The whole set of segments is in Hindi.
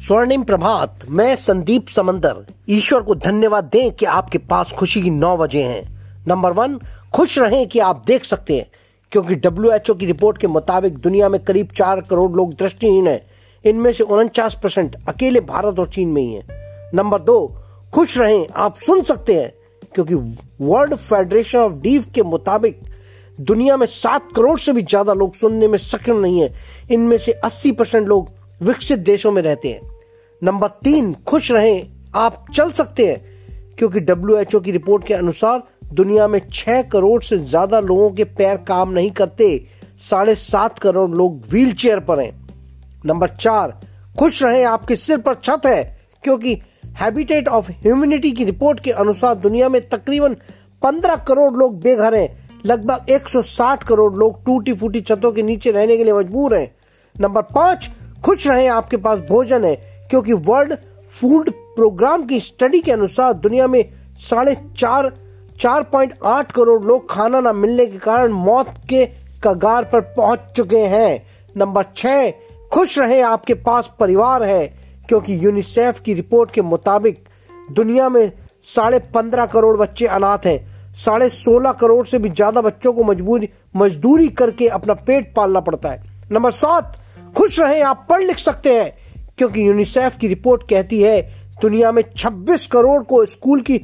स्वर्णिम प्रभात, मैं संदीप समंदर, ईश्वर को धन्यवाद दें कि आपके पास खुशी की नौ वजह हैं। नंबर वन, खुश रहें कि आप देख सकते हैं, क्योंकि डब्ल्यू की रिपोर्ट के मुताबिक दुनिया में करीब चार करोड़ लोग दृष्टिहीन हैं। इनमें से उनचास परसेंट अकेले भारत और चीन में ही है। नंबर दो, खुश रहें, आप सुन सकते हैं, क्योंकि वर्ल्ड फेडरेशन ऑफ़ डीव के मुताबिक दुनिया में सात करोड़ से भी ज़्यादा लोग सुनने में सक्षम नहीं है। इनमें से अस्सी परसेंट लोग विकसित देशों में रहते हैं। नंबर तीन, खुश रहें, आप चल सकते हैं, क्योंकि डब्ल्यूएचओ की रिपोर्ट के अनुसार दुनिया में छह करोड़ से ज़्यादा लोगों के पैर काम नहीं करते, साढ़े सात करोड़ लोग व्हील चेयर पर हैं। नंबर चार, खुश रहें, आपके सिर पर छत है, क्योंकि हैबिटेट ऑफ़ ह्यूमिनिटी की रिपोर्ट के अनुसार दुनिया में तकरीबन 15 करोड़ लोग बेघर हैं, लगभग 160 करोड़ लोग टूटी फूटी छतों के नीचे रहने के लिए मजबूर हैं। नंबर पाँच, खुश रहें, आपके पास भोजन है क्योंकि वर्ल्ड फ़ूड प्रोग्राम की स्टडी के अनुसार दुनिया में साढ़े चार चार पॉइंट आठ करोड़ लोग खाना न मिलने के कारण मौत के कगार पर पहुँच चुके हैं। नंबर छह, खुश रहे, आपके पास परिवार है। क्योंकि यूनिसेफ की रिपोर्ट के मुताबिक दुनिया में साढ़े पंद्रह करोड़ बच्चे अनाथ हैं। साढ़े सोलह करोड़ से भी ज़्यादा बच्चों को मजबूरी, मजदूरी करके अपना पेट पालना पड़ता है। नंबर सात, खुश रहे, आप पढ़ लिख सकते हैं। क्योंकि यूनिसेफ की रिपोर्ट कहती है, दुनिया में 26 करोड़ को स्कूल की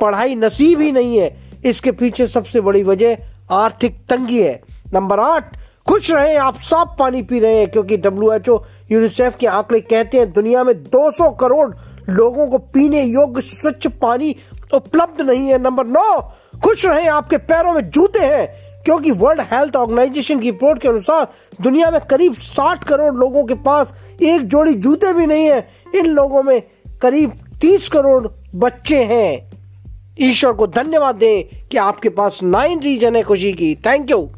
पढ़ाई नसीब ही नहीं है। इसके पीछे सबसे बड़ी वजह आर्थिक तंगी है। नंबर आठ, खुश रहे, आप साफ़ पानी पी रहे हैं, क्योंकि डब्ल्यू एच यूनिसेफ के आंकड़े कहते हैं, दुनिया में 200 करोड़ लोगों को पीने योग्य स्वच्छ पानी उपलब्ध नहीं है। नंबर नौ, खुश रहे, आपके पैरों में जूते हैं, क्योंकि वर्ल्ड हेल्थ ऑर्गेनाइजेशन की रिपोर्ट के अनुसार दुनिया में करीब 60 करोड़ लोगों के पास एक जोड़ी जूते भी नहीं है। इन लोगों में करीब 30 करोड़ बच्चे हैं। ईश्वर को धन्यवाद दें कि आपके पास नाइन रीजन है खुशी की। Thank you